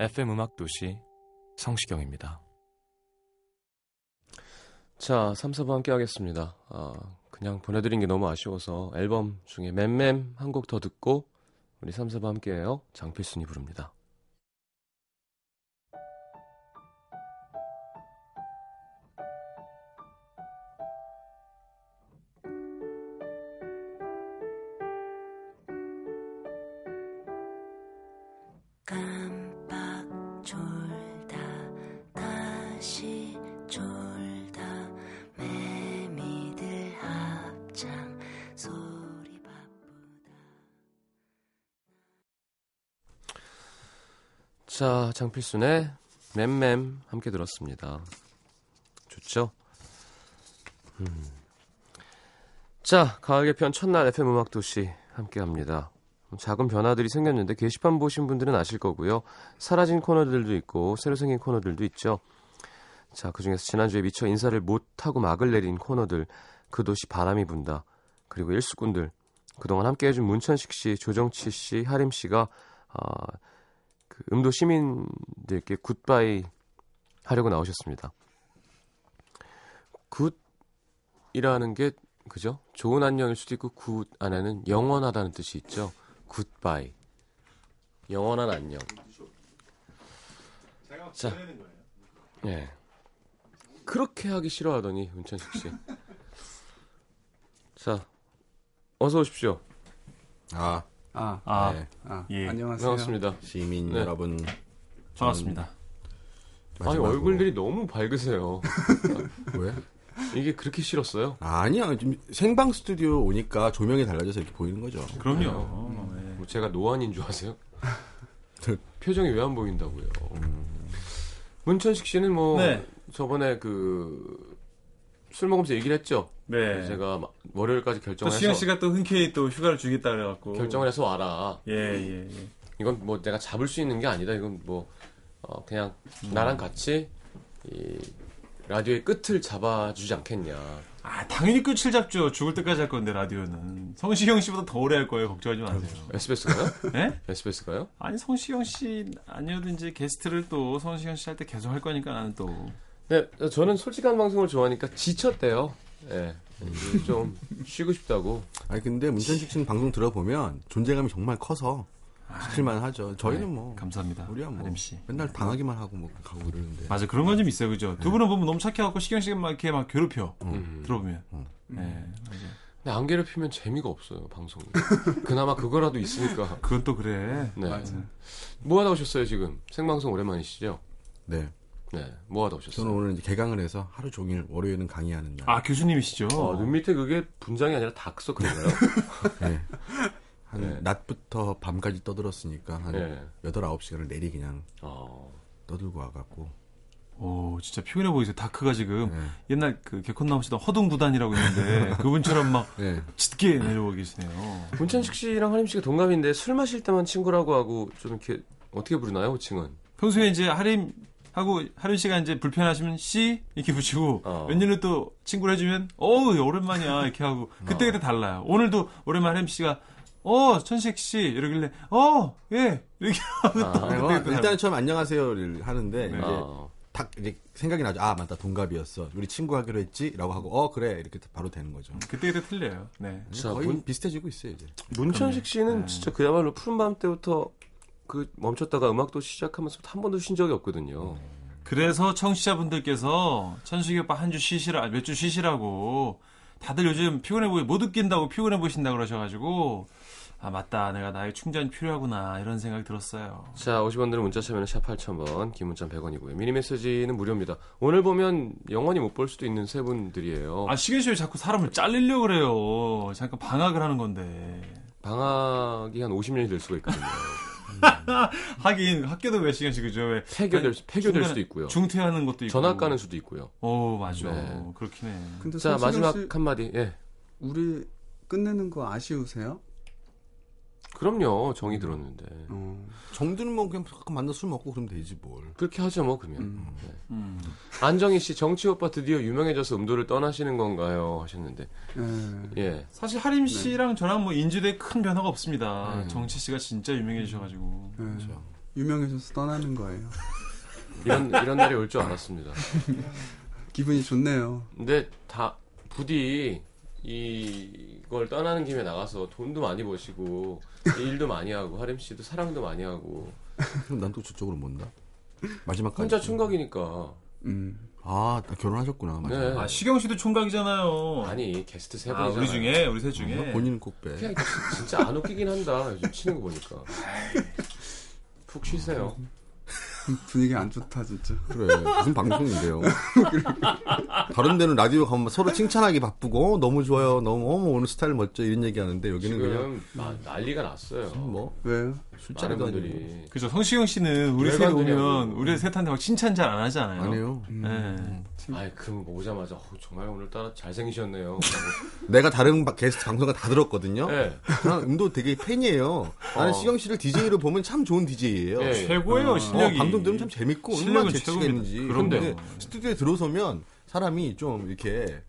FM 음악 도시 성시경입니다. 자, 3, 4부 함께 하겠습니다. 아, 그냥 보내드린 게 너무 아쉬워서 앨범 중에 맴맴 한 곡 더 듣고 우리 3, 4부 함께 해요. 장필순이 부릅니다. 깜 자, 장필순의 맴맴 함께 들었습니다. 좋죠? 음. 자, 가을 개편 첫날 FM 음악 도시 함께 합니다. 작은 변화들이 생겼는데 게시판 보신 분들은 아실 거고요. 사라진 코너들도 있고 새로 생긴 코너들도 있죠. 자, 그중에서 지난주에 미처 인사를 못하고 막을 내린 코너들 그 도시 바람이 분다. 그리고 일수꾼들 그동안 함께해준 문천식 씨, 조정치 씨, 하림 씨가 아, 그 음도 시민들께 굿바이 하려고 나오셨습니다. 굿이라는 게 그죠? 좋은 안녕일 수도 있고 굿 안에는 영원하다는 뜻이 있죠. 굿바이. 영원한 안녕. 자, 예. 그렇게 하기 싫어하더니 문천식 씨. 자, 어서 오십시오. 아, 아, 아, 네. 아 예. 안녕하세요. 반갑습니다. 시민 네. 여러분. 반갑습니다. 아니 마지막으로- 얼굴들이 너무 밝으세요. 왜? 이게 그렇게 싫었어요? 아니야. 지금 생방 스튜디오 오니까 조명이 달라져서 이렇게 보이는 거죠. 그럼요. 어, 예. 뭐 제가 노안인 줄 아세요? 표정이 왜 안 보인다고요? 문천식 씨는 뭐 네. 저번에 그 술 먹으면서 얘기를 했죠. 네. 제가 막 월요일까지 또 결정을 수영 해서 씨가 또 흔쾌히 또 휴가를 주겠다 그래갖고 결정을 해서 와라. 예, 예, 예. 이건 뭐 내가 잡을 수 있는 게 아니다. 이건 뭐 어, 그냥 음. 나랑 같이 이 라디오의 끝을 잡아주지 않겠냐. 아, 당연히 끝을 잡죠. 죽을 때까지 할 건데 라디오는 성시경 씨보다 더 오래 할 거예요. 걱정하지 마세요. SBS가요? 예? SBS가요? 아니 성시경 씨 아니어도 이제 게스트를 또 성시경 씨 할 때 계속 할 거니까 나는 또 네, 저는 솔직한 방송을 좋아하니까 지쳤대요. 예. 좀 쉬고 싶다고. 아니 근데 문천식 씨는 방송 들어보면 존재감이 정말 커서 시킬만 하죠. 저희는 네, 뭐 감사합니다. 우리야 뭐 씨. 맨날 당하기만 하고 뭐 가고 그러는데. 맞아 그런 건 좀 있어요, 그죠? 두 분은 보면 너무 착해갖고 시경 씨가 막 이렇게 막 괴롭혀 음. 들어보면. 음. 네, 맞아. 근데 안 괴롭히면 재미가 없어요, 방송이. 그나마 그거라도 있으니까. 그건 또 그래. 네. 맞아. 뭐 하다 오셨어요, 지금? 생방송 오랜만이시죠? 네. 네. 뭐 하다 오셨어요? 저는 오늘 이제 개강을 해서 하루 종일 월요일은 강의하는 날. 아 교수님이시죠? 어, 눈 밑에 그게 분장이 아니라 다크서클인가요? 네. 한 네. 낮부터 밤까지 떠들었으니까 한 네. 여덟 아홉 시간을 내리 그냥 어. 떠들고 와갖고. 오 진짜 피곤해 보이세요. 다크가 지금 네. 옛날 그 개콘 나오시던 허둥구단이라고 있는데 그분처럼 막 네. 짙게 내려오고 계시네요. 문천식 씨랑 하림 씨가 동갑인데 술 마실 때만 친구라고 하고 좀 이렇게 어떻게 부르나요, 호칭은? 평소에 이제 하림 하고 하림 씨가 이제 불편하시면 씨 이렇게 붙이고 어. 웬일로 또 친구를 해주면 어우 오랜만이야 이렇게 하고 그때 그때 달라요. 오늘도 오랜만에 하림 씨가 어 천식 씨 이러길래 어예 이렇게 하고 아, 또 그때 뭐, 그때 달라요. 일단은 처음 안녕하세요를 하는데 이제 어. 딱 이제 생각이 나죠. 아 맞다 동갑이었어. 우리 친구 하기로 했지라고 하고 어 그래 이렇게 바로 되는 거죠. 그때 그때 틀려요. 네. 자, 거의 문- 비슷해지고 있어요 이제. 문천식 씨는 네. 진짜 그야말로 푸른 밤 때부터 그 멈췄다가 음악도 시작하면서부터 한 번도 쉰 적이 없거든요. 그래서 청취자분들께서 천식이 오빠 한 주 쉬시라 몇 주 쉬시라고 다들 요즘 피곤해 보이 못 웃긴다고 피곤해 보신다 그러셔가지고 아 맞다 내가 나의 충전이 필요하구나 이런 생각이 들었어요. 자, 50원들은 문자 참여는 샵 8000번, 긴 문자 100원이고요. 미니 메시지는 무료입니다. 오늘 보면 영원히 못 볼 수도 있는 세 분들이에요. 아 씨왜 자꾸 사람을 잘리려 그래요? 잠깐 방학을 하는 건데. 방학이 한 50년이 될 수가 있거든요. 하긴 학교도 몇 시간씩 그죠? 왜 폐교될, 폐교될 수도 있고요. 중퇴하는 것도 있고. 전학 가는 수도 있고요. 오 맞아. 네. 그렇긴 해. 근데 자, 마지막 씨, 한마디. 예. 우리 끝내는 거 아쉬우세요? 그럼요. 정이 들었는데. 어. 정들은 뭐 그냥 가끔 만나 술 먹고 그러면 되지 뭘. 그렇게 하죠, 뭐, 그러면. 음. 네. 음. 안정희 씨, 정치 오빠 드디어 유명해져서 음도를 떠나시는 건가요? 하셨는데. 예. 예. 사실 하림 씨랑 저랑 뭐 인지도에 큰 변화가 없습니다. 네. 정치 씨가 진짜 유명해지셔가지고. 예. 그렇죠. 유명해져서 떠나는 거예요. 이런, 이런 날이 올 줄 알았습니다. 기분이 좋네요. 근데 다, 부디, 이걸 떠나는 김에 나가서 돈도 많이 버시고, 일도 많이 하고, 하림 씨도 사랑도 많이 하고, 그럼 난 또 저쪽으로 뭔다. 마지막까지. 혼자 총각이니까. 음. 아, 나 결혼하셨구나. 맞아. 네. 아 시경 씨도 총각이잖아요. 아니, 게스트 세 아, 분이잖아요. 우리 중에 우리 셋 중에. 본인은 꼭 빼. 그냥 진짜 안 웃기긴 한다. 요즘 치는 거 보니까. 푹 쉬세요. 분위기 안 좋다 진짜. 그래 무슨 방송인데요 다른 데는 라디오 가면 서로 칭찬하기 바쁘고 어, 너무 좋아요 너무 어머 오늘 스타일 멋져 이런 얘기하는데 여기는 그냥 마- 난리가 났어요. 뭐 술자리도 아니고 분들이. 그죠. 성시경 씨는 우리 왜 셋. 오면 우리 셋한테 막 칭찬 잘 안 하잖아요. 아니에요 음. 네. 아이, 그 오자마자 어, 정말 오늘따라 잘생기셨네요. 내가 다른 바- 게스트 방송을 다 들었거든요 네. 난 음도 되게 팬이에요 나는 어. 시경 씨를 DJ로 보면 참 좋은 DJ예요 예. 최고예요 어, 실력이. 방송 들으면 참 재밌고 실력은 얼마나 재치가. 있는지. 근데 스튜디오에 들어서면 사람이 좀 이렇게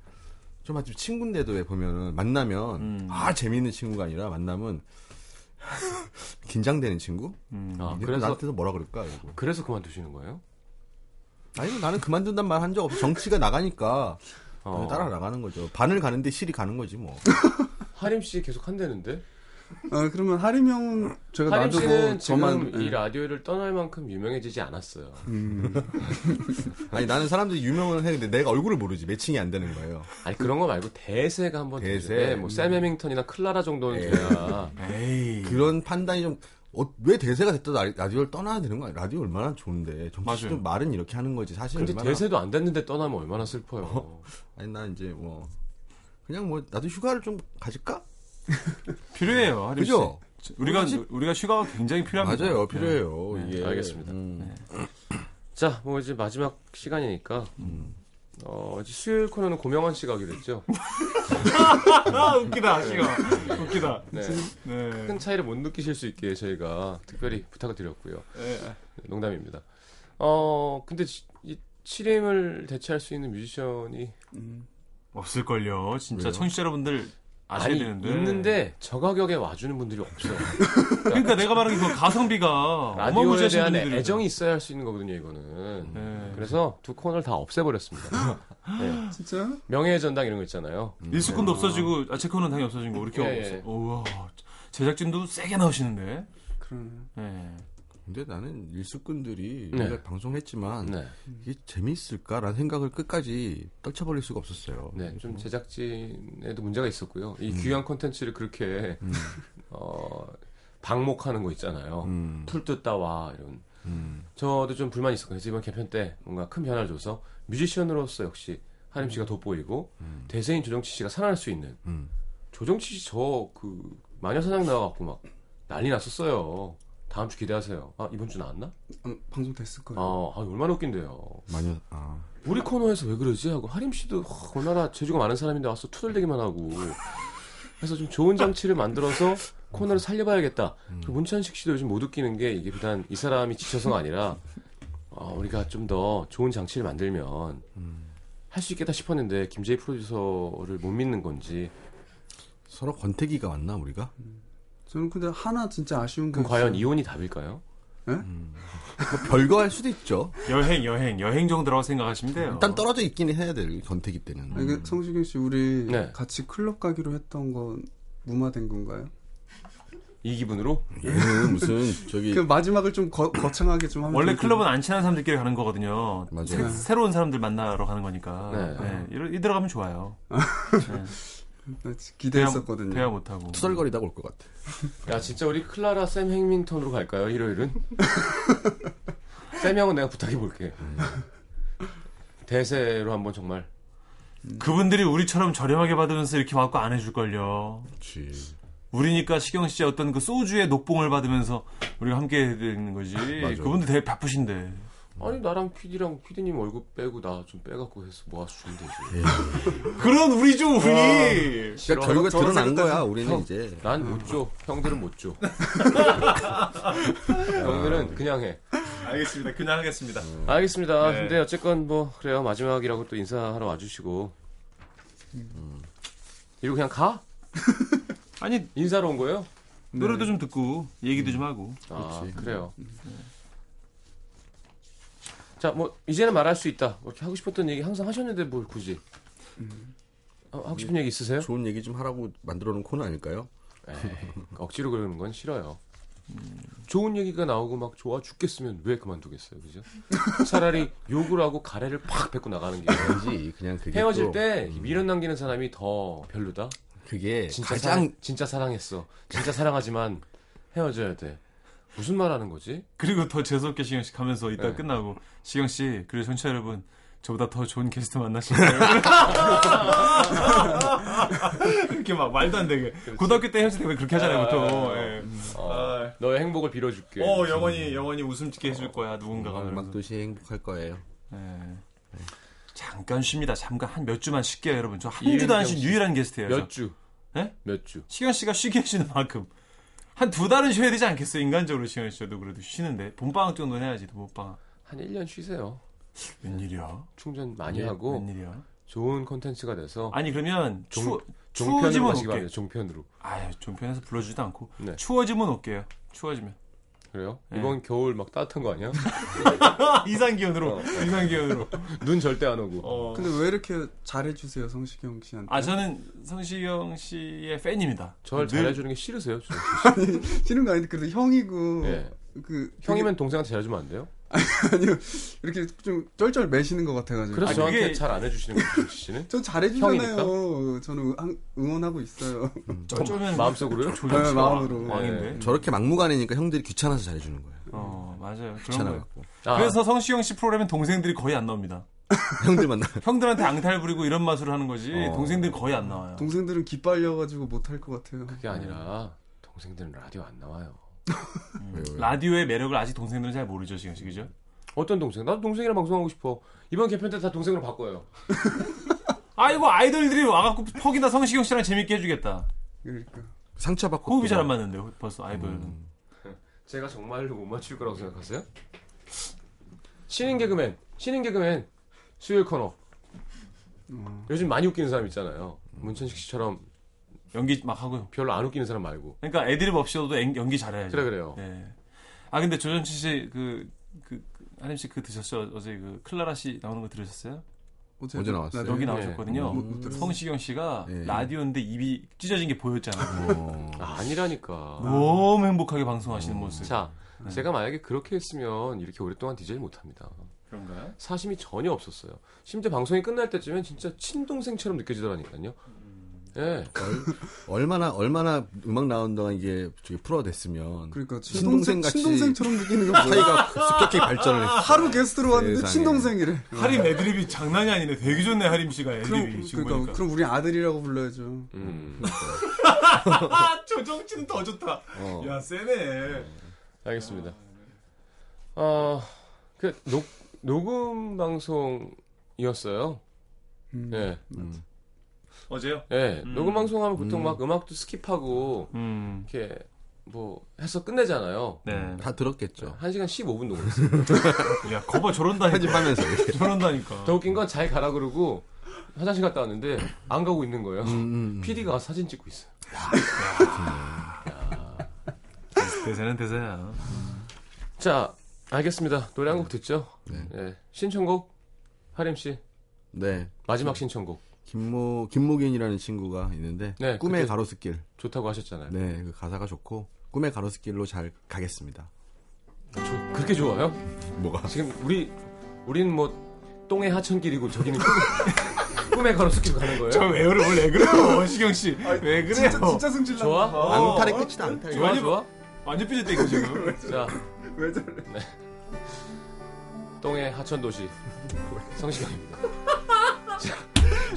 좀 아주 친구인데도 왜 보면은 만나면 음. 아 재미있는 친구가 아니라 만나면 긴장되는 친구? 음. 아, 그래서 나한테서 뭐라 그럴까 이거. 그래서 그만두시는 거예요? 아니 나는 그만둔단 말 한 적 없어. 정치가 나가니까 어. 따라 나가는 거죠. 반을 가는데 실이 가는 거지 뭐. 하림 씨 계속 한대는데? 아 그러면 하림 형은 제가 하림 놔두고 씨는 지금 저만 이 예. 라디오를 떠날 만큼 유명해지지 않았어요. 음. 아니 나는 사람들이 유명을 했는데 내가 얼굴을 모르지 매칭이 안 되는 거예요. 아니 그런 거 말고 대세가 한번 대세? 되는데 뭐샘 해밍턴이나 클라라 정도는 돼야 에이. 그런 판단이 좀. 어, 왜 대세가 됐다 라- 라디오를 떠나야 되는 거야? 라디오 얼마나 좋은데. 맞아요. 말은 이렇게 하는 거지. 사실 근데 얼마나. 대세도 안 됐는데 떠나면 얼마나 슬퍼요. 아니 난 이제 뭐 그냥 뭐 나도 휴가를 좀 가질까? 필요해요. 하림 씨. 그죠? 우리가 사실- 우리가 휴가가 굉장히 필요합니다. 맞아요, 필요해요. 네. 이게 알겠습니다. 음. 자, 뭐 이제 마지막 시간이니까 어, 이제 수요일 코너는 고명환 씨가 하기로 했죠. 아 웃기다 시경. 웃기다. 네. 네. 큰 차이를 못 느끼실 수 있게 저희가 특별히 부탁을 드렸고요. 네. 농담입니다. 어, 근데 지- 이 7임을 대체할 수 있는 뮤지션이 음. 없을걸요. 진짜 왜요? 청취자 여러분들 아니, 되는데. 있는데 저 가격에 와주는 분들이 없어요. 그러니까 내가 말하는 그 가성비가 라디오에 대한 분들이 애정이 있어야 할 수 있는 거거든요, 이거는. 네. 그래서 두 코너를 다 없애버렸습니다. 네. 진짜? 명예의 전당 이런 거 있잖아요. 일수권도 없어지고 아체코는 당연히 없어진 거 이렇게 예, 없어. 예. 우와 제작진도 세게 나오시는데. 그러네. 네. 근데 나는 일수꾼들이 네. 우리가 방송했지만 네. 이게 재미있을까라는 생각을 끝까지 떨쳐버릴 수가 없었어요. 네, 좀 제작진에도 문제가 있었고요. 이 귀한 콘텐츠를 그렇게 어, 방목하는 거 있잖아요. 음, 풀 뜯다 와 이런. 음. 저도 좀 불만이 있었거든요. 이번 개편 때 뭔가 큰 변화를 줘서 뮤지션으로서 역시 하림 씨가 돋보이고 대세인 조정치 씨가 살아날 수 있는 음. 조정치 씨 저 그 마녀 사냥 나와갖고 막 난리 났었어요. 다음 주 기대하세요. 아 이번 주 나왔나? 아, 방송 됐을 거예요. 아, 아 얼마나 웃긴데요. 많이 아 우리 코너에서 왜 그러지 하고 하림 씨도 허, 얼마나 재주가 많은 사람인데 와서 투덜대기만 하고 그래서 좀 좋은 장치를 만들어서 코너를 살려봐야겠다. 그리고 문찬식 씨도 요즘 못 웃기는 게 이게 비단 이 사람이 지쳐서가 아니라 어, 우리가 좀 더 좋은 장치를 만들면 할수 있겠다 싶었는데 김재희 프로듀서를 못 믿는 건지 서로 권태기가 왔나 우리가? 저는 근데 하나 진짜 아쉬운 게 그럼 과연. 이혼이 답일까요? 뭐 별거 할 수도 있죠. 여행 여행 여행 정도라고 생각하시면 돼요. 일단 떨어져 있기는 해야 될 권태기 때는. 아니, 그 성시경 씨 우리 네. 같이 클럽 가기로 했던 건 무마된 건가요? 이 기분으로? 얘는 무슨 저기 그 마지막을 좀 거, 거창하게 좀 하면 원래 클럽은 안 친한 사람들끼리 가는 거거든요. 맞아요. 새, 로운 사람들 만나러 가는 거니까. 네. 네. 이러, 이 들어가면 좋아요. 네. 기대했었거든요. 대화 못하고. 투덜거리다가 올 것 같아. 야 진짜 우리 클라라 샘 행밍턴으로 갈까요 일요일은? 샘 형은 내가 부탁해 볼게. 대세로 한번 정말. 그분들이 우리처럼 저렴하게 받으면서 이렇게 와갖고 안 해줄걸요. 그렇지. 우리니까 시경 씨의 어떤 그 소주의 녹봉을 받으면서 우리가 함께 해야 되는 거지. 그분들 되게 바쁘신데. 아니 나랑 PD랑 PD님 얼굴 빼고 나 좀 빼갖고 해서 모아서 주면 되지. 그런 우리 좀 우리. 그러니까 결국에 드러난 거야. 우리는 형. 이제 난 못 줘. 형들은 못 줘. 형들은 그냥 해. 알겠습니다. 그냥 하겠습니다. 알겠습니다. 네. 근데 어쨌건 뭐 그래요. 마지막이라고 또 인사하러 와주시고. 음. 이러고 그냥 가? 아니 인사로 온 거예요? 노래도 좀 듣고 얘기도 좀 하고. 아, 그렇지. 그래요. 자, 뭐 이제는 말할 수 있다. 뭐 이렇게 하고 싶었던 얘기 항상 하셨는데 뭘 굳이? 어, 하고 싶은 얘기 있으세요? 좋은 얘기 좀 하라고 만들어 놓은 코너 아닐까요? 에이, 억지로 그러는 건 싫어요. 좋은 얘기가 나오고 막 좋아 죽겠으면 왜 그만두겠어요, 그죠? 차라리 욕을 하고 가래를 팍 뱉고 나가는 게 아니지. 그냥 그게 헤어질 또때 미련 남기는 사람이 더 별로다. 그게 진짜 가장 사랑, 진짜 사랑했어. 진짜 사랑하지만 헤어져야 돼. 무슨 말 하는 거지? 그리고 더 재수없게 시경 씨 가면서 이따 네. 끝나고 시경 씨 그리고 전체 여러분 저보다 더 좋은 게스트 만나시나요? 이렇게 막 말도 안 되게 고등학교 때때 그렇게 하잖아요 보통. 예. 어, 너의 행복을 빌어줄게. 어 영원히 영원히 웃음 짓게 해줄 거야 누군가가. 음악 그러면서. 도시 행복할 거예요. 예. 잠깐 쉽니다. 잠깐 한 몇 주만 쉴게요 여러분. 저 한 주도 안쉰 씨. 유일한 게스트예요. 저. 몇 주? 네? 몇 주? 시경 씨가 쉬게 해주는 만큼 한 두 달은 쉬어야 되지 않겠어요? 인간적으로 시경 씨도 그래도 쉬는데 봄방학 정도는 해야지 봄방학. 한 1년 쉬세요. 웬일이야? 충전 많이 예, 하고 웬일이야? 좋은 콘텐츠가 돼서 아니 그러면 종- 추워 종편으로 추워지면 올게. 종편으로. 아유 종편에서 불러주지도 않고 네. 추워지면 올게요. 추워지면 그래요? 네. 이번 겨울 막 따뜻한 거 아니야? 이상 기온으로 어. 이상 기온으로. 눈 절대 안 오고. 어. 근데 왜 이렇게 잘해주세요 성시경 씨한테? 아 저는 성시경 씨의 팬입니다. 저를 늘- 잘해주는 게 싫으세요? 저. 싫은 거 아닌데 그래도 형이고 예. 그 형이면 동생한테 잘해주면 안 돼요? 아니요 이렇게 좀 쩔쩔 매시는 것 같아가지고. 그래서 아, 저한테 그게- 잘안 해주시는 거죠, 씨는? 전 잘해주잖아요. 저는 응- 응원하고 있어요. 쩔쩔면 마음속으로요? 조정 네, 마음으로. 왕인데. 저렇게 막무가내니까 형들이 귀찮아서 잘해주는 거예요. 어 맞아요. 거예요. 귀찮아갖고 아, 그래서 성시경 씨 프로그램엔 동생들이 거의 안 나옵니다. 형들 만나. 형들한테 앙탈 부리고 이런 맛으로 하는 거지 어. 동생들이 거의 안 나와요. 동생들은 기빨려가지고 못할 것 같아요. 그게 아니라 동생들은 라디오 안 나와요. 왜요? 라디오의 매력을 아직 동생들은 잘 모르죠, 씨 그죠? 어떤 동생? 나도 동생이랑 방송하고 싶어. 이번 개편 때 다 동생으로 바꿔요. 아이고 아이돌들이 와갖고 퍽이나 성시경 씨랑 재밌게 해주겠다. 그러니까 상처 받고 호흡이 또잘안 맞는데 벌써 아이돌은. 음. 제가 정말로 못 맞출 거라고 생각하세요? 신인 개그맨, 신인 개그맨 수요일 코너. 어, 요즘 많이 웃기는 사람 있잖아요. 문천식 씨처럼 연기 막 하고요. 별로 안 웃기는 사람 말고. 그러니까 애드립 없이도 연- 연기 잘해야죠. 그래 그래요. 네. 아 근데 조정치 씨그 그, 하림 씨 그 드셨죠? 어제 그 클라라 씨 나오는 거 들으셨어요? 어제 나왔어요. 여기 네. 나오셨거든요. 들었어요. 성시경 씨가 네. 라디오인데 입이 찢어진 게 보였잖아요. 어. 아, 아니라니까. 너무 행복하게 방송하시는 음. 모습. 자, 제가 만약에 그렇게 했으면 이렇게 오랫동안 DJ를 못 합니다. 그런가요? 사심이 전혀 없었어요. 심지어 방송이 끝날 때쯤엔 진짜 친동생처럼 느껴지더라니까요. 예. 얼마나 얼마나 음악 나온 동안 이게 저기 됐으면 그러니까 친동생 친동생 같이 친동생처럼 느끼는 거? 사이가 급격히 발전을 했어. 하루 게스트로 왔는데 세상에. 친동생이래. 하림 애드립이 장난이 아니네. 되게 좋네 하림 씨가 애드립이 그럼 지금 그러니까 보니까. 그럼 우리 아들이라고 불러야죠. 음. 아 조정치는 더 좋다. 어. 야 세네. 알겠습니다. 어, 그, 녹, 녹음 방송이었어요. 음. 예. 음. 어제요? 예. 음. 녹음 방송하면 보통 음. 막 음악도 skip하고, 음. 이렇게, 뭐, 해서 끝내잖아요. 네. 다 들었겠죠. 1시간 15분 녹음했어요. 야 거봐 저런다니까. 편집하면서 이렇게. 저런다니까. 더 웃긴 건 잘 가라 그러고, 화장실 갔다 왔는데, 안 가고 있는 거예요. 음, 음. PD가 사진 찍고 있어요. 대세는 대세야. 자, 알겠습니다. 노래 한 곡 듣죠? 네. 예. 신청곡, 하림 씨. 네. 마지막 신청곡. 김모 김목인이라는 친구가 있는데 네, 꿈의 가로수길. 좋다고 하셨잖아요. 네, 그 가사가 좋고 꿈의 가로수길로 잘 가겠습니다. 저, 그렇게 좋아요? 뭐가? 지금 우리 우린 뭐 똥의 하천길이고 저기는 꿈- 꿈의 가로수길 가는 거예요? 저왜 그래 원래 그래요 시경 씨왜 그래요? 진짜 진짜 승질 나. 좋아? 어. 앙탈의 끝이다, 앙탈. 좋아 좋아. 완전 삐졌다 이거 지금. 자 왜 저래? 똥의 하천 도시 성시경입니다.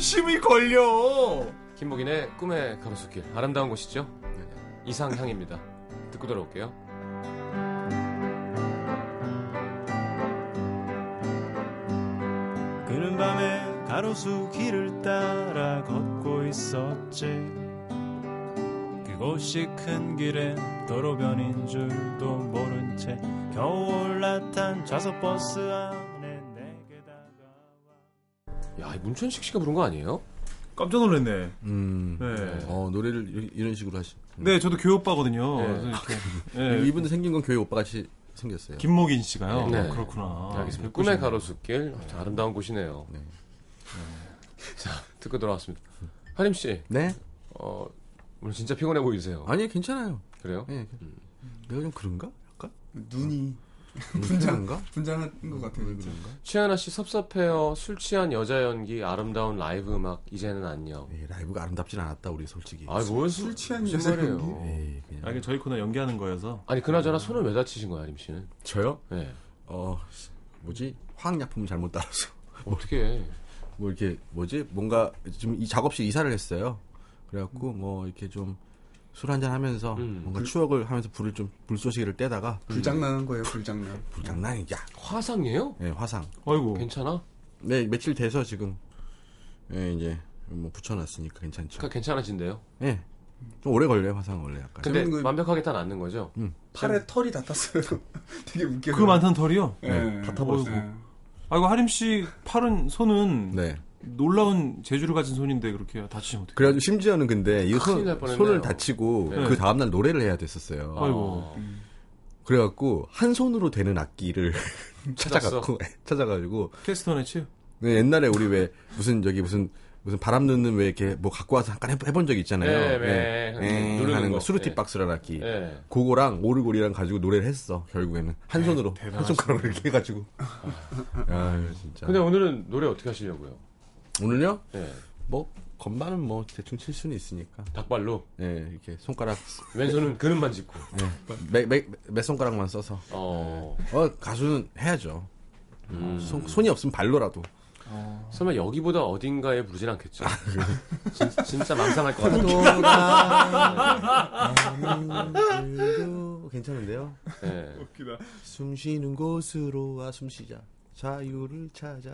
심이 걸려. 김목인의 꿈의 가로수길 아름다운 곳이죠? 이상향입니다. 듣고 돌아올게요. 그는 밤에 가로수 길을 따라 걷고 있었지 그곳이 큰 길엔 도로변인 줄도 모른 채 겨우 올라탄 좌석 버스 다가와 야, 이 문천식 씨가 부른 거 아니에요? 깜짝 놀랐네. 음. 네. 어, 노래를 이런- 이런 식으로 하시. 네, 저도 교회 오빠거든요. 네. 그래서 이렇게. 네. 이분도 생긴 건 교회 오빠 같이 생겼어요. 김목인 씨가요. 네. 어, 그렇구나. 알겠습니다. 예쁘시네요. 꿈의 가로수길 자, 아름다운 곳이네요. 네. 자, 듣고 돌아왔습니다. 하림 씨, 네? 어, 오늘 진짜 피곤해 보이세요. 아니, 괜찮아요. 그래요? 예. 내가 좀 그런가? 약간? 눈이 분장인가? 분장한 것 같아요. 진짜. 최하나 씨 섭섭해요. 술 취한 여자 연기, 아름다운 라이브 음악, 이제는 안녕. 예, 라이브가 아름답진 않았다, 우리 솔직히. 아, 뭘술 술, 취한 여자. 연기? 에이, 그냥. 아, 이게 저희 코너 연기하는 거여서. 아니, 그나저나 손을 왜 다치신 거야, 하림 씨는? 저요? 네. 어, 뭐지? 화학약품 잘못 따라서. 어떻게 뭐 이렇게, 뭐지? 뭔가, 지금 이 작업실 이사를 했어요. 그래갖고, 뭐, 이렇게 좀, 술 한잔 하면서, 음. 뭔가 추억을 하면서 불을 좀, 불쏘시개를 떼다가, 불장난한 거예요. 불장난. 불장난이야. 화상이에요? 예, 화상. 아이고. 괜찮아? 네, 며칠 돼서 지금, 예, 이제, 뭐 붙여놨으니까 괜찮죠. 그 괜찮아진대요. 예. 좀 오래 걸려요, 화상 원래 약간. 근데 거- 완벽하게 다 낫는 거죠? 팔에 털이 다 탔어요. 되게 웃겨요. 그 많던 털이요? 네. 다 타버렸어요. 네. 아이고, 하림 씨 팔은, 손은 네. 놀라운 재주를 가진 손인데 그렇게 다치시면 어떡해요? 그래가지고 심지어는 근데 이 손. 손을 다치고 네. 그 다음날 노래를 해야 됐었어요. 아이고. 그래갖고 한 손으로 되는 악기를 찾아갖고 찾아가지고 캐스터네 치 네, 옛날에 우리 왜 무슨 저기 무슨 무슨 바람 넣는 왜 이렇게 뭐 갖고 와서 잠깐 해- 해본 적 있잖아요. 네, 네. 네. 네, 누르는 하는 거. 거 수루티 네. 박스라는 악기. 네. 그거랑 오르골이랑 가지고 노래를 했어 결국에는 한 손으로 한 손가락으로 이렇게 해가지고. 아 진짜. 근데 오늘은 노래 어떻게 하시려고요? 오늘요? 네. 뭐 건반은 뭐 대충 칠 수는 있으니까. 닭발로 네 이렇게 손가락 왼손은 그릇만 짚고. 매매 손가락만 써서. 어. 어 가수는 해야죠. 음. 손, 손이 없으면 발로라도. 설마 여기보다 어딘가에 부르진 않겠죠? 진, 진짜 망상할 것 같아요. 괜찮은데요? 네. 숨 쉬는 곳으로 와 숨 쉬자. 자유를 찾아.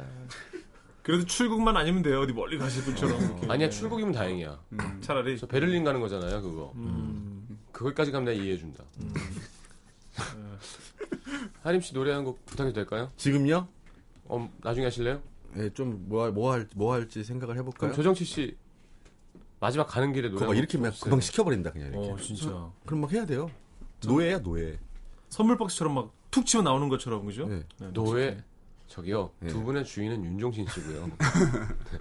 그래도 출국만 아니면 돼요. 어디 멀리 가실 분처럼. 이렇게. 아니야 출국이면 다행이야. 차라리. 저 베를린 가는 거잖아요 그거. 음. 그거까지 가면 내가 이해해준다. 하림 씨 노래 한 곡 부탁해도 될까요? 지금요? 어, 나중에 하실래요? 예, 좀뭐 할, 뭐 할지 생각을 해볼까요? 그럼 조정치 씨 마지막 가는 길에 노래 그거 이렇게 막. 금방 시켜버린다 그냥 이렇게. 어, 진짜. 그럼 막 해야 돼요. 노예야 노예. 선물 박스처럼 막 툭 치고 나오는 것처럼, 그죠? 네. 네, 노예 저기요 네. 두 분의 주인은 윤종신 씨고요. 네.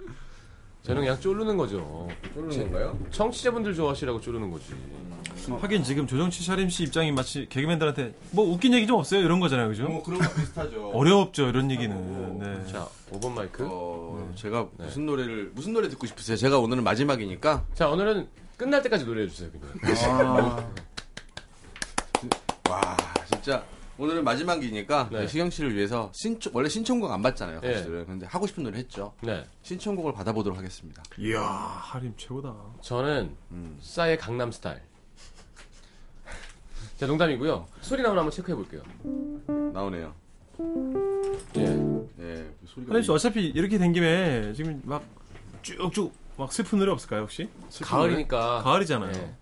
저는 그냥 쫄르는 거죠. 쫄르는 건가요? 청취자분들 좋아하시라고 쫄르는 거지. 하긴 지금 조정치 샤림 씨 입장이 마치 개그맨들한테 뭐 웃긴 얘기 좀 없어요? 이런 거잖아요, 그죠? 뭐 그런 거 비슷하죠. 어려웠죠, 이런 얘기는. 네. 자, 5번 마이크. 어, 제가 무슨 노래를 무슨 노래 듣고 싶으세요? 제가 오늘은 마지막이니까 자, 오늘은 끝날 때까지 노래해 주세요, 그냥. 아, 와 진짜 오늘은 마지막이니까 네. 시경 씨를 위해서 신청 원래 신청곡 안 받잖아요 네. 사실은 근데 하고 싶은 노래 했죠 네. 신청곡을 받아보도록 하겠습니다 이야, 하림 최고다. 저는 음. 싸의 강남 스타일. 자, 농담이고요. 소리 나오나 한번 체크해 볼게요. 나오네요 예. 예 소리가 하림 씨 어차피 이렇게 된 김에 지금 막 쭉쭉 막 슬픈 노래 없을까요, 혹시? 가을이니까. 가을이잖아요. 예.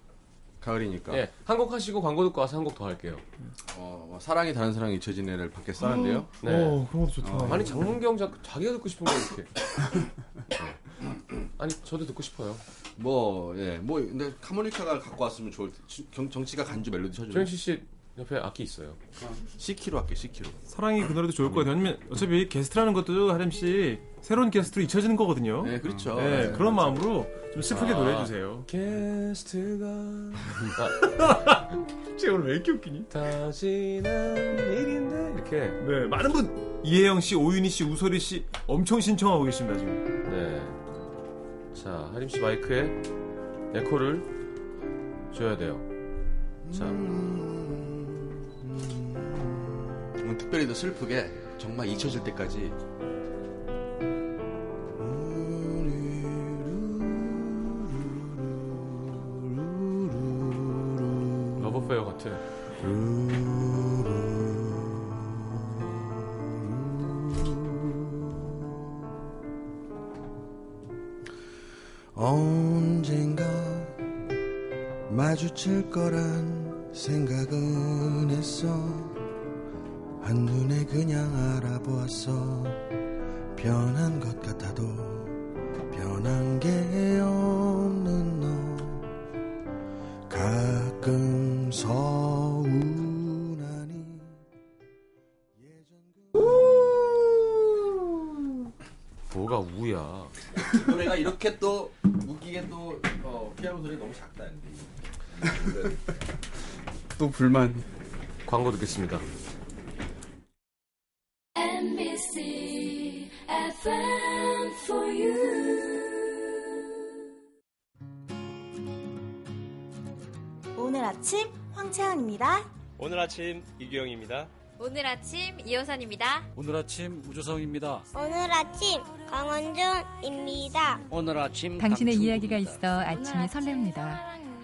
가을이니까 예. 한곡 하시고 광고 듣고 와서 한 곡 더 할게요. 어, 뭐 사랑이 다른 사랑이 잊혀진 애를 밖에 써는데요 네. 오, 그런 것도 좋다. 아니 장문경 작 자기가 듣고 싶은 거 이렇게. 네. 아니 저도 듣고 싶어요. 뭐 예 뭐 근데 카모니카가 갖고 왔으면 좋을 테- 정, 정치가 간주 멜로디 쳐줘요 조영치 씨 옆에 악기 있어요. C키로 할게 C키로. 사랑이 그 노래도 좋을 것 같아요. 아니면 어차피 게스트라는 것도 하림 씨 새로운 게스트로 잊혀지는 거거든요. 네 그렇죠. 네, 네, 그런 마음으로 좀 슬프게 아. 노래해 주세요. 게스트가 쟤 오늘 왜 이렇게 웃기니? 다 지난 일인데 이렇게. 네, 많은 분 이혜영 씨, 오윤희 씨, 우소리 씨 엄청 신청하고 계십니다 지금. 네. 자, 하림 씨 마이크에 에코를 줘야 돼요. 자, 오늘 특별히 더 슬프게 정말 잊혀질 때까지 알아보았어 변한 것 같아도 변한 게 없는 너 가끔 서운하니 뭐가 우야. 노래가 이렇게 또 웃기게 또 어, 피아노 소리 너무 작다. 근데. 또 불만. 광고 듣겠습니다. 오늘 아침 이규영입니다. 오늘 아침 이호선입니다. 오늘 아침 우주성입니다. 오늘 아침 강원준입니다. 오늘 아침 당신의 이야기가 있어 아침이 설렙니다.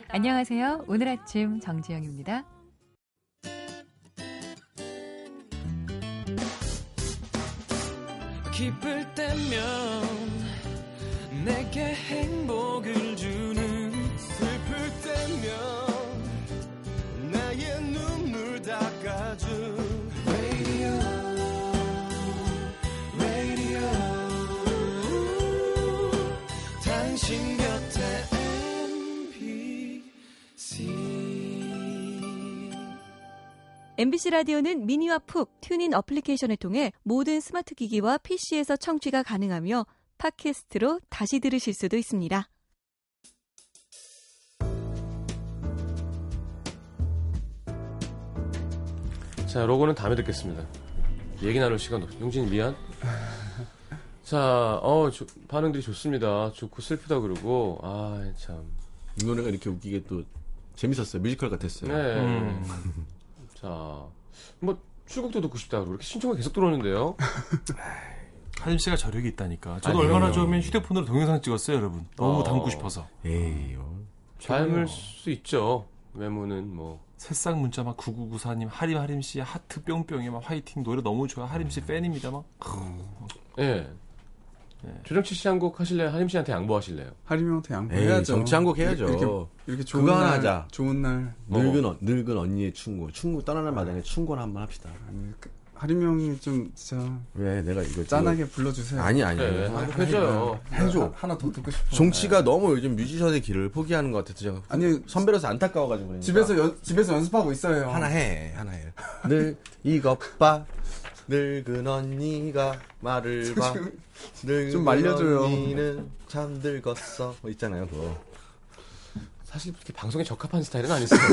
안녕하세요. 오늘 아침 정지영입니다. 기쁠 때면 내게 행복을 주 MBC 라디오는 미니와 푹 튠인 어플리케이션을 통해 모든 스마트 기기와 PC에서 청취가 가능하며 팟캐스트로 다시 들으실 수도 있습니다. 자, 로고는 다음에 듣겠습니다. 얘기 나눌 시간 없. 용진이 미안. 자, 어, 조- 반응들이 좋습니다. 좋고 슬프다 그러고, 아, 참. 이 노래가 이렇게 웃기게 또 재밌었어요. 뮤지컬 같았어요. 네. 음. 자, 뭐 출국도 듣고 싶다 그러고 이렇게 신청이 계속 들어오는데요. 하림 씨가 저력이 있다니까. 저도 아니요. 얼마나 좋으면 휴대폰으로 동영상 찍었어요, 여러분. 너무 어. 담고 싶어서. 에이, 어. 담을 수 있죠. 외모는 뭐. 새싹 문자 막 9994님 하림 하림 씨 하트 뿅뿅에 막 화이팅 노래 너무 좋아 하림 씨 팬입니다 막. 예. 조정치 씨한곡 하실래요? 하림 씨한테 양보하실래요? 하림 형한테 양보해야죠. 에이, 정치 한곡 해야죠. 이렇게, 이렇게 좋은 그거 하나 날, 하자. 좋은 날. 늙은, 어, 늙은 언니의 충고. 충고 떠나는 마당에 충고를 한번 합시다. 아니, 그, 하림 형이 좀 진짜 왜 내가 이거 짠하게 불러주세요. 아니 아니. 그래, 아니. 한곡 해줘요. 해줘. 하나 더 듣고 싶어. 정치가 너무 요즘 뮤지션의 길을 포기하는 것 같아서 제가 아니 선배로서 안타까워가지고 그러니까. 집에서 연, 집에서 연습하고 있어요. 하나 해 하나 해. 늘 이것 봐 늙은 언니가 말을 봐. 늙은 좀 말려줘요. 언니는 참 늙었어. 뭐 있잖아요 그거. 사실 그렇게 방송에 적합한 스타일은 아니세요.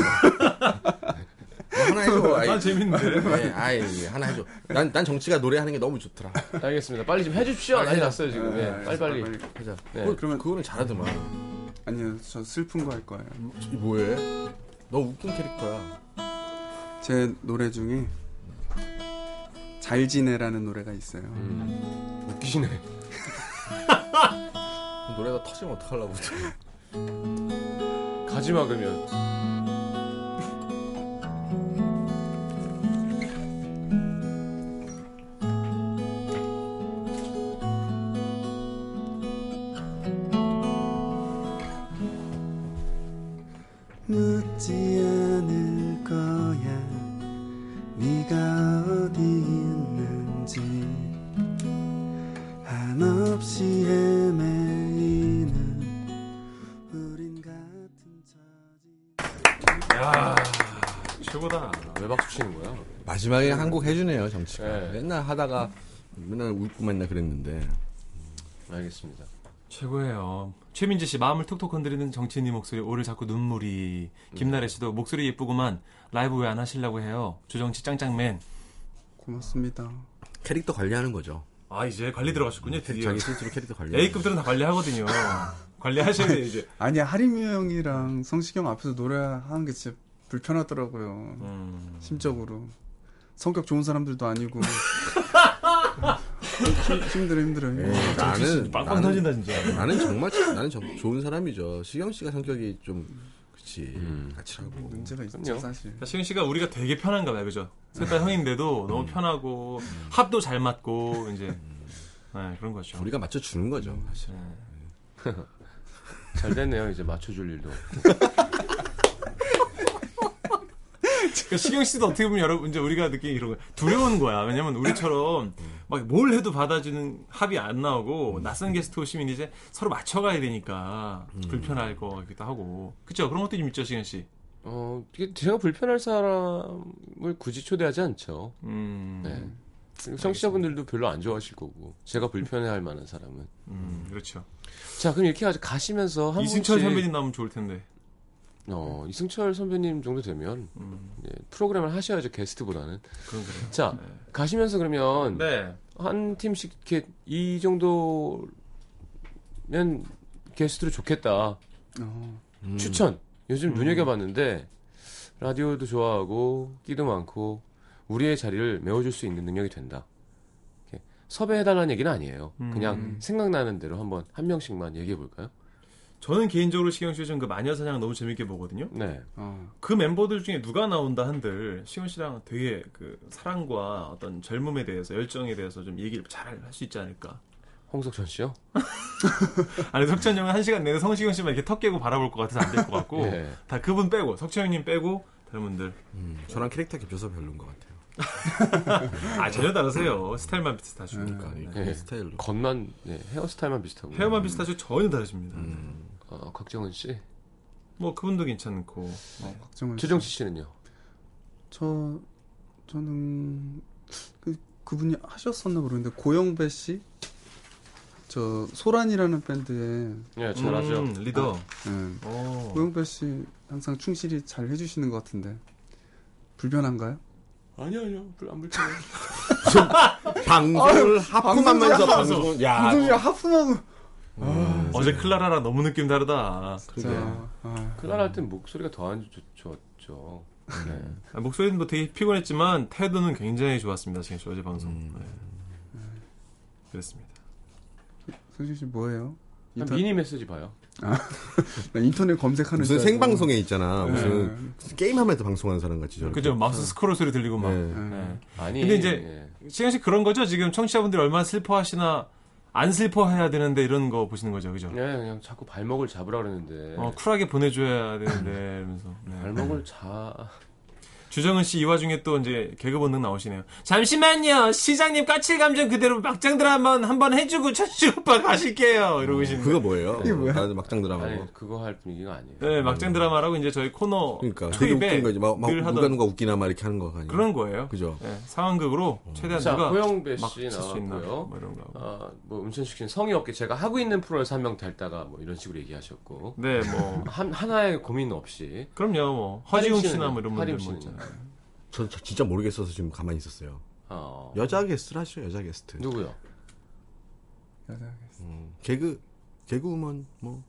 뭐 하나 해줘. 아이, 아 재밌는데. 네, 아이 하나 해줘. 난, 난 정치가 노래하는 게 너무 좋더라. 알겠습니다. 빨리 좀 해주십시오. 빨리 난리. 났어요 지금. 네, 예, 빨리 빨리. 빨리. 하자. 네. 그거, 그러면 그거는 잘하더만. 아니요, 저 슬픈 거 할 거예요. 이 뭐해? 너 웃긴 캐릭터야. 제 노래 중에 잘 지내라는 노래가 있어요. 음, 웃기시네. 노래가 터지면 어떡하려고. 가지마 그러면. 묻지 없이 헤매이는 우린 같은 처지 야 최고다. 왜 박수 치는 거야? 마지막에 한국 해주네요 정치가. 네. 맨날 하다가 맨날 웃고 맨날 그랬는데. 알겠습니다. 최고예요. 최민지 씨 마음을 톡톡 건드리는 정치인님 목소리 오늘 자꾸 눈물이. 김나래 씨도 목소리 예쁘구만 라이브 왜 안 하시려고 해요. 조정치 짱짱맨. 고맙습니다. 캐릭터 관리하는 거죠. 아 이제 관리 들어가셨군요. 드디어. 자기 스스로 캐릭터 관리. A급들은 다 관리하거든요. 관리하셔야 돼요 이제. 아니 하림이 형이랑 성시경 앞에서 노래하는 게 진짜 불편하더라고요. 음. 심적으로 성격 좋은 사람들도 아니고 힘- 힘들어 힘들어. 네, 힘들어. 나는 빵빵 나는- 터진다, 진짜. 나는 정말 나는 정- 좋은 사람이죠. 시경 씨가 성격이 좀 그치 까칠하고 문제가 있죠 그럼요. 사실. 자, 시경 씨가 우리가 되게 편한가 봐요, 그죠? 셋다 형인데도 너무 편하고 합도 잘 맞고 이제 네, 그런 거죠. 우리가 맞춰 주는 거죠. 사실. 네. 잘 됐네요. 이제 맞춰줄 일도. 그러니까 시경 씨도 어떻게 보면 여러분 이제 우리가 느끼는 이런 거 두려운 거야. 왜냐면 우리처럼 막 뭘 해도 받아주는 합이 안 나오고 낯선 게스트 오시면 이제 서로 맞춰가야 되니까 불편할 거 같기도 하고 그쵸? 그런 것도 좀 있죠, 시경 씨. 어, 제가 불편할 사람을 굳이 초대하지 않죠. 음, 네. 청취자분들도 별로 안 좋아하실 거고 제가 불편해할 만한 사람은. 음, 그렇죠. 자, 그럼 이렇게 아주 가시면서 한 이승철 분씩 선배님 나오면 좋을 텐데. 어, 이승철 선배님 정도 되면 음, 예, 프로그램을 하셔야죠 게스트보다는. 그런 거예요. 자, 가시면서 그러면 네. 한 팀씩 이렇게 이 정도면 게스트로 좋겠다. 어. 음. 추천. 요즘 눈여겨봤는데 라디오도 좋아하고 끼도 많고 우리의 자리를 메워줄 수 있는 능력이 된다. 이렇게 섭외해달라는 얘기는 아니에요. 음. 그냥 생각나는 대로 한번 한 명씩만 얘기해 볼까요? 저는 개인적으로 시경 씨 요즘 그 마녀 사냥 너무 재밌게 보거든요. 네. 어. 그 멤버들 중에 누가 나온다 한들 시원 씨랑 되게 그 사랑과 어떤 젊음에 대해서 열정에 대해서 좀 얘기를 잘 할 수 있지 않을까. 홍석천 씨요? 아니 석천 형은 한 시간 내내 성시경 씨만 이렇게 턱 깨고 바라볼 것 같아서 안 될 것 같고 예. 다 그분 빼고 석천 형님 빼고 다른 분들 음, 저랑 캐릭터 겹쳐서 별로인 것 같아요. 아 전혀 다르세요. 스타일만 비슷하죠. 그러니까 이 예. 스타일로. 겉만 예, 헤어스타일만 비슷하고. 헤어만 비슷하죠. 전혀 다르십니다. 어, 곽정은 씨. 뭐 그분도 괜찮고. 네. 박정은 씨. 최정치 씨는요? 저 저는 그 그분이 하셨었나 모르겠는데 고영배 씨. 저 소란이라는 밴드에 예, 잘하죠. 음, 리더. 예. 오. 고영배 씨 항상 충실히 잘 해주시는 것 같은데 불편한가요? 아니요, 아니요. 안 불편해. 방송을 하품하면서 방송. 야, 방송이랑 하품하고 어제 클라라랑 너무 느낌 다르다. 진짜 아, 클라라 할 땐 목소리가 더 안 좋죠. 네. 아, 목소리는 뭐 되게 피곤했지만 태도는 굉장히 좋았습니다. 지금 어제 방송. 음. 네. 그렇습니다. 성준 씨 뭐예요? 한 인터- 미니 메시지 봐요. 나 인터넷 검색하는 무슨. 생방송에 있잖아. 네. 무슨 게임하면서 방송하는 사람 같이 저렇게. 그죠? 마우스 스크롤 소리 들리고 막. 네. 네. 아니. 근데 이제 예. 시현 씨 그런 거죠? 지금 청취자분들이 얼마나 슬퍼하시나 안 슬퍼해야 되는데 이런 거 보시는 거죠, 그죠? 예, 그냥 자꾸 발목을 잡으라 그러는데. 어, 쿨하게 보내줘야 되는데 이러면서. 네. 발목을 자. 주정은 씨 이 와중에 또 이제 개그 본능 나오시네요. 잠시만요, 시장님 까칠 감정 그대로 막장 드라마 한번 해주고 천식 오빠 가실게요. 이러고 계시는데. 그거 뭐예요? 이게 뭐야? 아, 막장 드라마. 아니, 그거 할 분위기가 아니에요. 네, 막장 드라마라고 이제 저희 코너 그러니까 초입에 웃긴 거지. 막, 막늘 누가 누가 웃기나 막 이렇게 하는 거 아니에요? 그런 거예요. 그죠? 네, 상황극으로 최대한 자, 누가 고영배 막씨 나왔고요. 뭐 이런 거. 아, 뭐 음천식 씨는 성의 없게 제가 하고 있는 프로에서 한명 닮다가 뭐 이런 식으로 얘기하셨고. 네, 뭐 한 하나의 고민 없이. 그럼요, 뭐 허지웅 씨나? 뭐 이런 분들 뭐? 있잖아요. 저, 저 진짜 모르겠어서 지금 가만히 있었어요. 어. 여자 게스트를 하시죠, 여자 게스트. 누구요? 여자 음, 개그, 개그우먼, 뭐.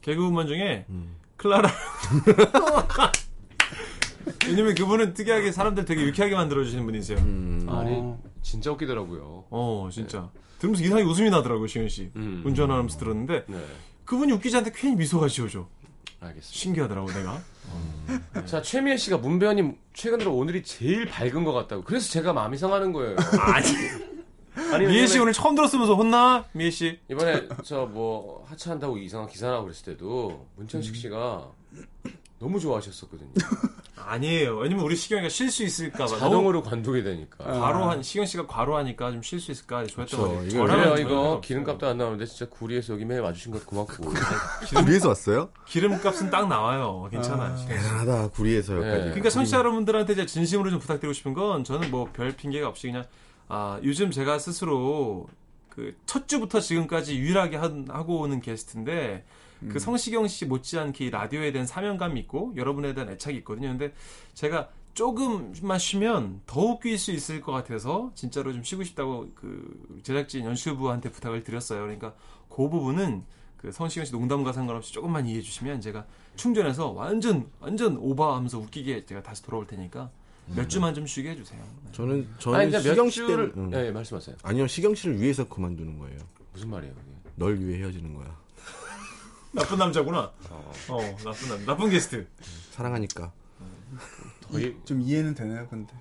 개그우먼 중에 음. 클라라. 왜냐면 그분은 특이하게 사람들 되게 유쾌하게 만들어주시는 분이세요. 음. 아니, 어. 진짜 웃기더라고요. 어, 진짜. 들으면서 이상하게 웃음이 나더라고요, 시현 씨. 음. 운전하면서 들었는데, 네. 그분이 웃기지 않는데 괜히 미소가 지어져. 알겠습니다. 신기하더라고, 내가. 자, 최미애 씨가 문배원님 최근 들어 오늘이 제일 밝은 것 같다고. 그래서 제가 마음이 상하는 거예요. 아니. 아니, 미애 씨 오늘 처음 들었으면서 혼나? 미애 씨. 이번에 저 뭐 하차한다고 이상한 기사 나고 그랬을 때도 문천식 씨가 너무 좋아하셨었거든요. 아니에요. 왜냐면 우리 시경이가 쉴 수 있을까 봐. 자동으로 관두게 되니까. 과로 한 시경 씨가 과로 하니까 좀 쉴 수 있을까 좋았던 저랑은 그래요, 전혀 이거. 기름값도 안 나오는데 진짜 구리에서 여기 매일 와주신 것 고맙고. 구리에서 왔어요? 기름값은 딱 나와요. 괜찮아요. 아. 대단하다 구리에서 여기까지. 그러니까 청취자 여러분들한테 이제 진심으로 좀 부탁드리고 싶은 건 저는 뭐 별 핑계가 없이 그냥 아 요즘 제가 스스로 그 첫 주부터 지금까지 유일하게 한- 하고 오는 게스트인데 그 성시경 씨 못지않게 이 라디오에 대한 사명감이 있고 여러분에 대한 애착이 있거든요. 근데 제가 조금만 쉬면 더 웃길 수 있을 것 같아서 진짜로 좀 쉬고 싶다고 그 제작진 연출부한테 부탁을 드렸어요. 그러니까 그 부분은 그 성시경 씨 농담과 상관없이 조금만 이해해 주시면 제가 충전해서 완전 완전 오버하면서 웃기게 제가 다시 돌아올 테니까 몇 주만 좀 쉬게 해주세요. 네. 저는 저는 아니, 몇 시경 씨 주를- 때를 응. 예, 예, 말씀하세요. 아니요 시경 씨를 위해서 그만두는 거예요. 무슨 말이에요, 그게? 널 위해 헤어지는 거야. 나쁜 남자구나. 어, 나쁜 남 나쁜 게스트. 사랑하니까. 거의 좀 이해는 되네요, 근데.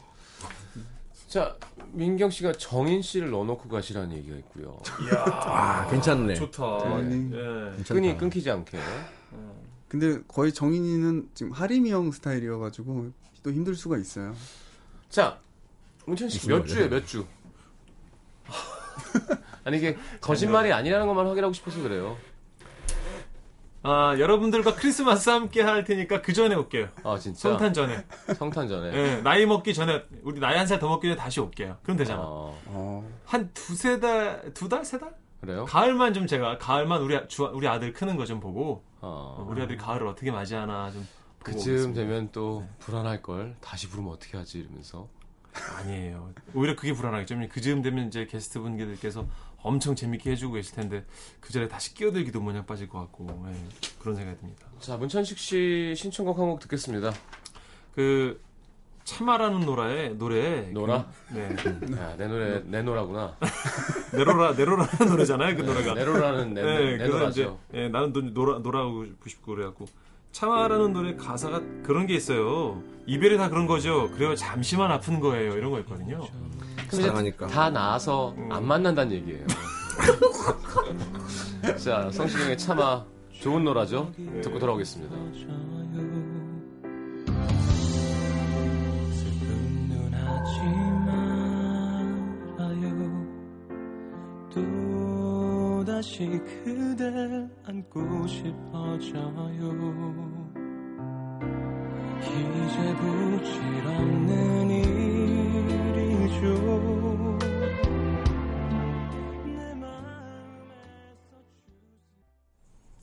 자 민경 씨가 정인 씨를 넣어놓고 가시라는 얘기가 있고요. 아 괜찮네. 좋다. 네. 예. 끈이 끊기지 않게. 근데 거의 정인이는 지금 하림이 형 스타일이어가지고 또 힘들 수가 있어요. 자, 문천 씨 몇 주에 몇 주? 아니 이게 거짓말이 아니라는 것만 확인하고 싶어서 그래요. 아 여러분들과 크리스마스 함께 할 테니까 그 전에 올게요. 아 진짜. 성탄 전에. 성탄 전에. 예, 나이 먹기 전에 우리 나이 한 살 더 먹기 전에 다시 올게요. 그럼 되잖아. 어, 한 두세 달, 두 달, 세 달? 그래요? 가을만 좀 제가 가을만 우리 아- 주, 우리 아들 크는 거 좀 보고 어. 우리 아들 가을을 어떻게 맞이하나 좀 보고 그쯤 오겠습니다. 되면 또 불안할 걸. 다시 부르면 어떻게 하지 이러면서. 아니에요. 오히려 그게 불안하겠죠. 그즈음 되면 이제 게스트 분들께서 엄청 재밌게 해주고 계실 텐데 그 전에 다시 끼어들기도 모양 빠질 것 같고 예, 그런 생각이 듭니다. 자 문천식 씨 신청곡 한 곡 듣겠습니다. 그 참아라는 노래에 노래 노라? 그, 네. 야, 내 노래 내 노라구나. 네로라 네로라는 노래잖아요. 그 네, 노래가 네로라는 내- 내 그래서 노라죠. 이제 예, 나는 또 노라 노라고 싶고 그래갖고 참아라는 노래 가사가 그런 게 있어요. 이별이 다 그런 거죠. 그래요 잠시만 아픈 거예요. 이런 거 있거든요. 근데 사랑하니까. 다 나아서 음. 안 만난다는 얘기예요. 자, 성시경의 참아 좋은 노라죠? 듣고 돌아오겠습니다. 슬픈 눈 말아요 다시 그댈 안고 싶어져요 이제 부질 없는 일이죠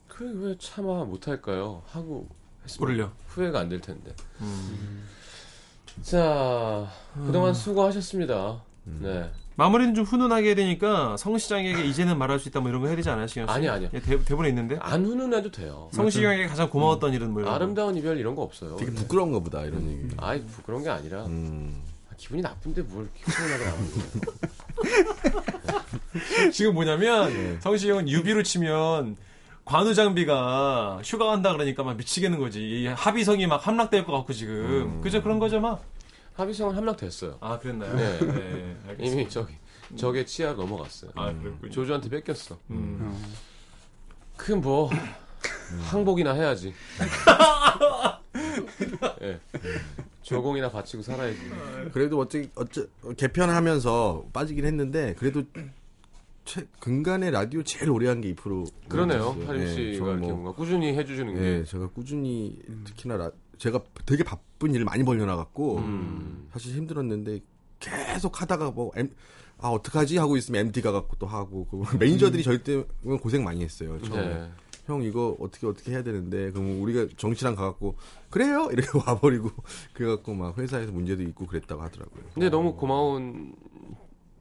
그왜 참아 못할까요? 하고 했으면. 후회가 안 될 텐데. 음. 자, 그동안 수고하셨습니다. 네. 마무리는 좀 훈훈하게 해야 되니까 성시장에게 이제는 말할 수 있다 뭐 이런 거 해야 되지 않아요, 시경 씨? 아니, 아니요. 예, 대, 대본에 있는데. 안 훈훈해도 돼요. 성시경에게 가장 고마웠던 일은 뭐 이런 거. 아름다운 이별 이런 거 없어요. 되게 부끄러운가 보다 이런 얘기. 아이, 부끄러운 게 아니라 음. 기분이 나쁜데 뭘 나오는 거예요. 지금 뭐냐면 네. 성시경은 유비로 치면 관우 장비가 휴가 간다 그러니까 막 미치겠는 거지. 이 합의성이 막 함락될 것 같고 지금. 음. 그죠? 그런 거죠, 막. 합의성은 함락됐어요. 아, 그랬나요? 네. 네, 알겠습니다. 이미 저기 적의 치아로 넘어갔어요. 아, 그랬군요. 조조한테 뺏겼어. 음. 그뭐 항복이나 해야지. 예. 조공이나 바치고 살아야지. 그래도 어째 어째 개편하면서 빠지긴 했는데 그래도 최, 근간에 라디오 제일 오래 한 게 2%. 그러네요. 네, 하림 씨가 이렇게 뭔가 꾸준히 해주시는 게. 네, 제가 꾸준히 특히나 라, 제가 되게 바쁜 일 많이 벌려나갔고 음. 사실 힘들었는데 계속 하다가 뭐 M, 아 어떡하지 하고 있으면 MT 가갖고 또 하고 그 매니저들이 저희 때문에 고생 많이 했어요. 처음에. 네. 형 이거 어떻게 어떻게 해야 되는데 그럼 우리가 정씨랑 가갖고 그래요 이렇게 와버리고 그래갖고 막 회사에서 문제도 있고 그랬다고 하더라고요. 근데 너무 고마운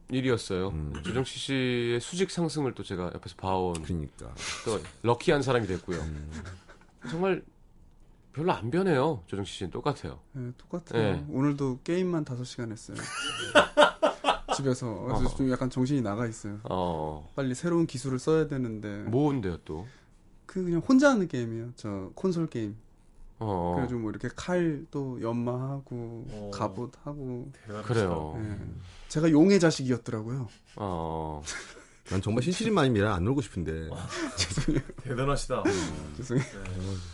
일이었어요. 음. 조정치 씨의 수직 상승을 또 제가 옆에서 봐온. 그러니까. 음. 또 럭키한 사람이 됐고요. 정말 별로 안 변해요. 조정치 씨는 똑같아요. 네, 똑같아요. 네. 오늘도 게임만 5시간 했어요. 집에서 그래서 어. 좀 약간 정신이 나가 있어요. 어. 빨리 새로운 기술을 써야 되는데 뭔데요 또? 그 그냥 혼자 하는 게임이에요. 저 콘솔 게임. 어. 그래가지고 뭐 이렇게 칼 또 연마하고 어. 갑옷 하고 그래요. 네. 제가 용의 자식이었더라고요. 어. 난 정말 미라 안 놀고 싶은데. 대단하시다. 죄송해요.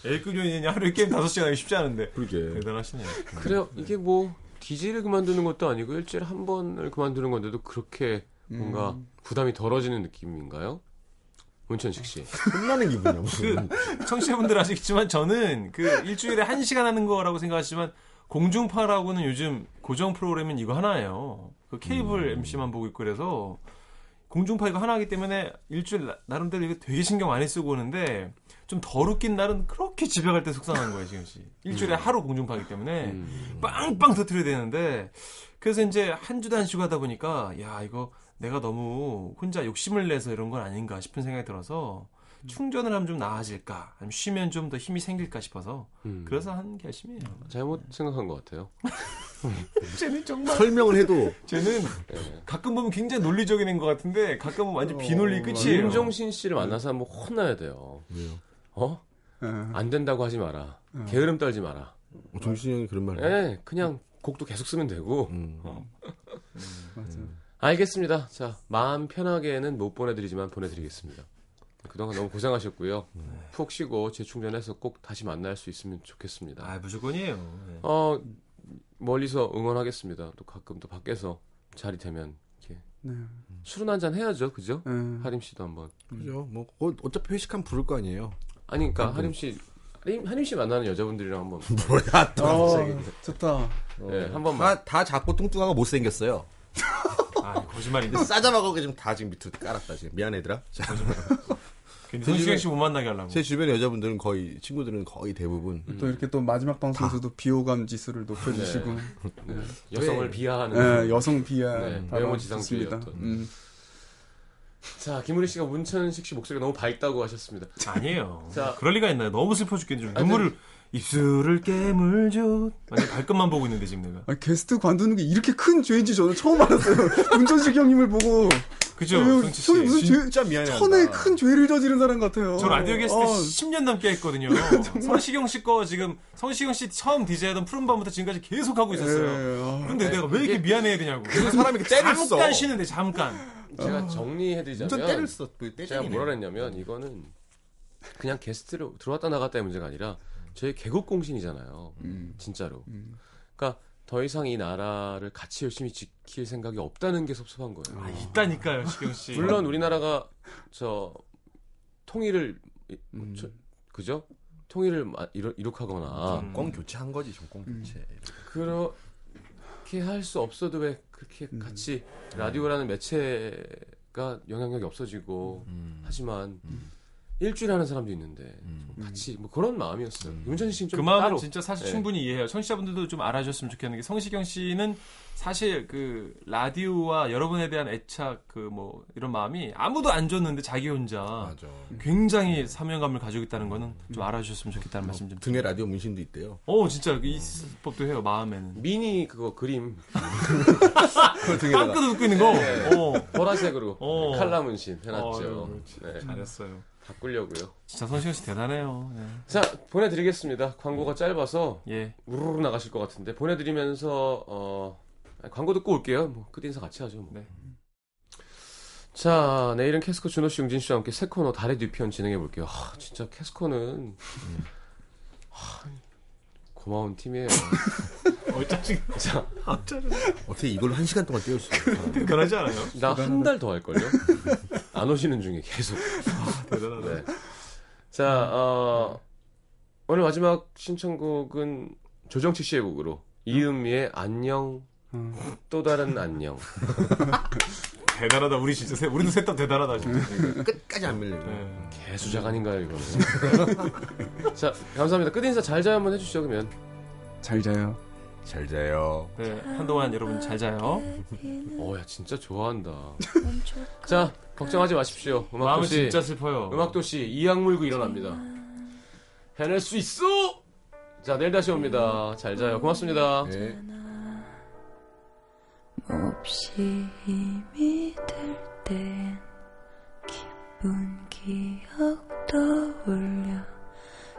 네. A급 연인이 하루에 게임 5시간 하기 쉽지 않은데. 그러게. 대단하시네요. 그래요. 이게 뭐 DJ를 그만두는 것도 아니고 일주일에 한 번을 그만두는 건데도 그렇게 뭔가 음. 부담이 덜어지는 느낌인가요? 문천식 씨. 혼나는 기분이야. 무슨. 그 청취자분들 아시겠지만 저는 그 일주일에 한 시간 하는 거라고 생각하시지만 공중파라고는 요즘 고정 프로그램은 이거 하나예요. 그 케이블 MC만 보고 있고 그래서 공중파 이거 하나이기 때문에 일주일 나- 나름대로 이거 되게 신경 많이 쓰고 오는데 좀 덜 웃긴 날은 그렇게 집에 갈 때 속상한 거예요 지금 씨. 일주일에 하루 공중파이기 때문에 음. 빵빵 터트려야 되는데 그래서 이제 한 주도 안 쉬고 하다 보니까 야 이거 내가 너무 혼자 욕심을 내서 이런 건 아닌가 싶은 생각이 들어서 충전을 하면 좀 나아질까 아니면 쉬면 좀 더 힘이 생길까 싶어서 음. 그래서 한 결심이에요. 잘못 생각한 것 같아요. 쟤는 정말 설명을 해도 쟤는 예. 가끔 보면 굉장히 논리적인 것 같은데 가끔은 완전 비논리 끝이에요. 윤종신 씨를 만나서 한번 혼나야 돼요. 왜요? 어? 예. 안 된다고 하지 마라. 어. 게으름 떨지 마라. 어, 정신이 형이 그런 말. 해. 예, 그냥 곡도 계속 쓰면 되고. 음. 맞아. 알겠습니다. 자, 마음 편하게는 못 보내드리지만 보내드리겠습니다. 그동안 너무 고생하셨고요. 푹 쉬고 재충전해서 꼭 다시 만날 수 있으면 좋겠습니다. 아 무조건이에요. 네. 어, 멀리서 응원하겠습니다. 또 가끔 또 밖에서 자리 되면 이렇게 네. 술은 한잔 해야죠, 그죠? 예. 하림 씨도 한번. 그죠. 뭐 어, 어차피 회식하면 부를 거 아니에요. 아니, 그러니까 하림 씨, 하림, 하림 씨 만나는 여자분들이랑 한번. 뭐야 또 어, 갑자기. 좋다. 예, 한 번만. 다, 다 작고 뚱뚱하고 못생겼어요. 아 거짓말인데. 싸잡아가고 지금 다 지금 밑으로 깔았다 지금. 미안 얘들아. 자, 손시경 씨못 만나게 하려고. 제 주변의 여자분들은 거의 친구들은 거의 대부분 또 이렇게 또 마지막 방송에서도 비호감 지수를 높여주시고 네. 여성을 왜? 비하하는. 예, 여성 비하 네, 발언 외모 지상주의였던. 좋습니다. 음. 자, 김우리 씨가 문천식 씨 목소리가 너무 밝다고 하셨습니다. 아니에요. 자. 그럴 리가 있나요? 너무 슬퍼 죽겠는데 좀 아니, 눈물을 입술을 깨물죠. 완전 발끝만 보고 있는데 지금 내가. 아니, 게스트 관두는 게 이렇게 큰 죄인지 저는 처음 알았어요. 문천식 형님을 보고 그죠? 어, 성치 씨. 무슨 죄, 진짜 미안해. 천에 큰 죄를 저지른 사람 같아요. 저 라디오 게스트 어, 10년 넘게 했거든요. 성시경 씨 거 지금 성시경 씨 처음 DJ하던 푸른밤부터 지금까지 계속 하고 있었어요. 예, 어. 근데 내가 왜 이렇게 미안해야 되냐고. 그 사람이 이렇게 때를 써. 잠깐 쉬는데 잠깐. 제가 정리해드리자면 때를 써. 그 제가. 뭐라 그랬냐면 이거는 그냥 게스트로 들어왔다 나갔다의 문제가 아니라 저희 개국 공신이잖아요. 음. 진짜로. 음. 그러니까 더 이상 이 나라를 같이 열심히 지킬 생각이 없다는 게 섭섭한 거예요. 아, 있다니까요, 시경 씨. 물론 우리나라가 저 통일을 이- 음. 저- 그죠? 통일을 마- 이루, 이룩하거나 음. 정권 교체한 거지 정권 음. 교체. 그렇게 할 수 없어도 왜 그렇게 음. 같이 라디오라는 매체가 영향력이 없어지고 음. 하지만 음. 일주일 하는 사람도 있는데 음. 좀 같이 뭐 그런 마음이었어요. 음. 윤찬 씨는 좀그 마음은 따로 진짜 사실 네. 충분히 이해해요. 청취자분들도 좀 알아줬으면 좋겠는 게 성시경 씨는 사실 그 라디오와 여러분에 대한 애착 그 뭐 이런 마음이 아무도 안 줬는데 자기 혼자 맞아. 굉장히 사명감을 가지고 있다는 거는 좀 알아주셨으면 좋겠다는 말씀 좀. 등에 라디오 문신도 있대요. 어 진짜 이 법도 해요 마음에는. 미니 그거 그림 빵끄도 웃고 있는 거. 어. 보라색으로 어. 칼라 문신 해놨죠. 네, 잘했어요. 바꾸려고요. 진짜 성시경 씨 대단해요. 네. 자 보내드리겠습니다. 광고가 짧아서 예. 우르르 나가실 것 같은데 보내드리면서 어, 광고 듣고 올게요. 뭐 끝 인사 같이 하죠. 뭐. 네. 자 내일은 캐스커 준호 씨, 용진 씨와 함께 새 코너 달의 뒤편 진행해 볼게요. 하, 진짜 캐스커는 하, 고마운 팀이에요. 어 짜증. 자, 어떻게 이걸로 한 시간 동안 띄울 수 있어? 대단하지 않아요? 나 한 달 더 할걸요? 안 오시는 중에 계속. 대단하다. 네. 자, 어, 오늘 마지막 신청곡은 조정치 씨의 곡으로 이은미의 안녕 음. 또 다른 안녕. 대단하다. 우리 진짜 세, 우리도 셋다 대단하다 진짜. 끝까지 안 밀리고. 네. 개수작 아닌가요 이거는? 자, 감사합니다. 끝 인사 잘 자요 한번 해주시죠 그러면. 잘 자요. 잘 자요. 네. 한동안 여러분 잘 자요. 어야 진짜 좋아한다. 자, 걱정하지 마십시오. 음악도시 진짜 슬퍼요. 음악도시 이악 물고 일어납니다. 해낼 수 있어. 자, 내일 다시 옵니다. 잘 자요. 고맙습니다. 네. 몹시 힘이 들 땐 기쁜 기억 떠올려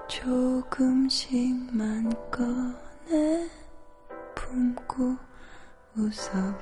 조금씩만 꺼내 품고 웃어봐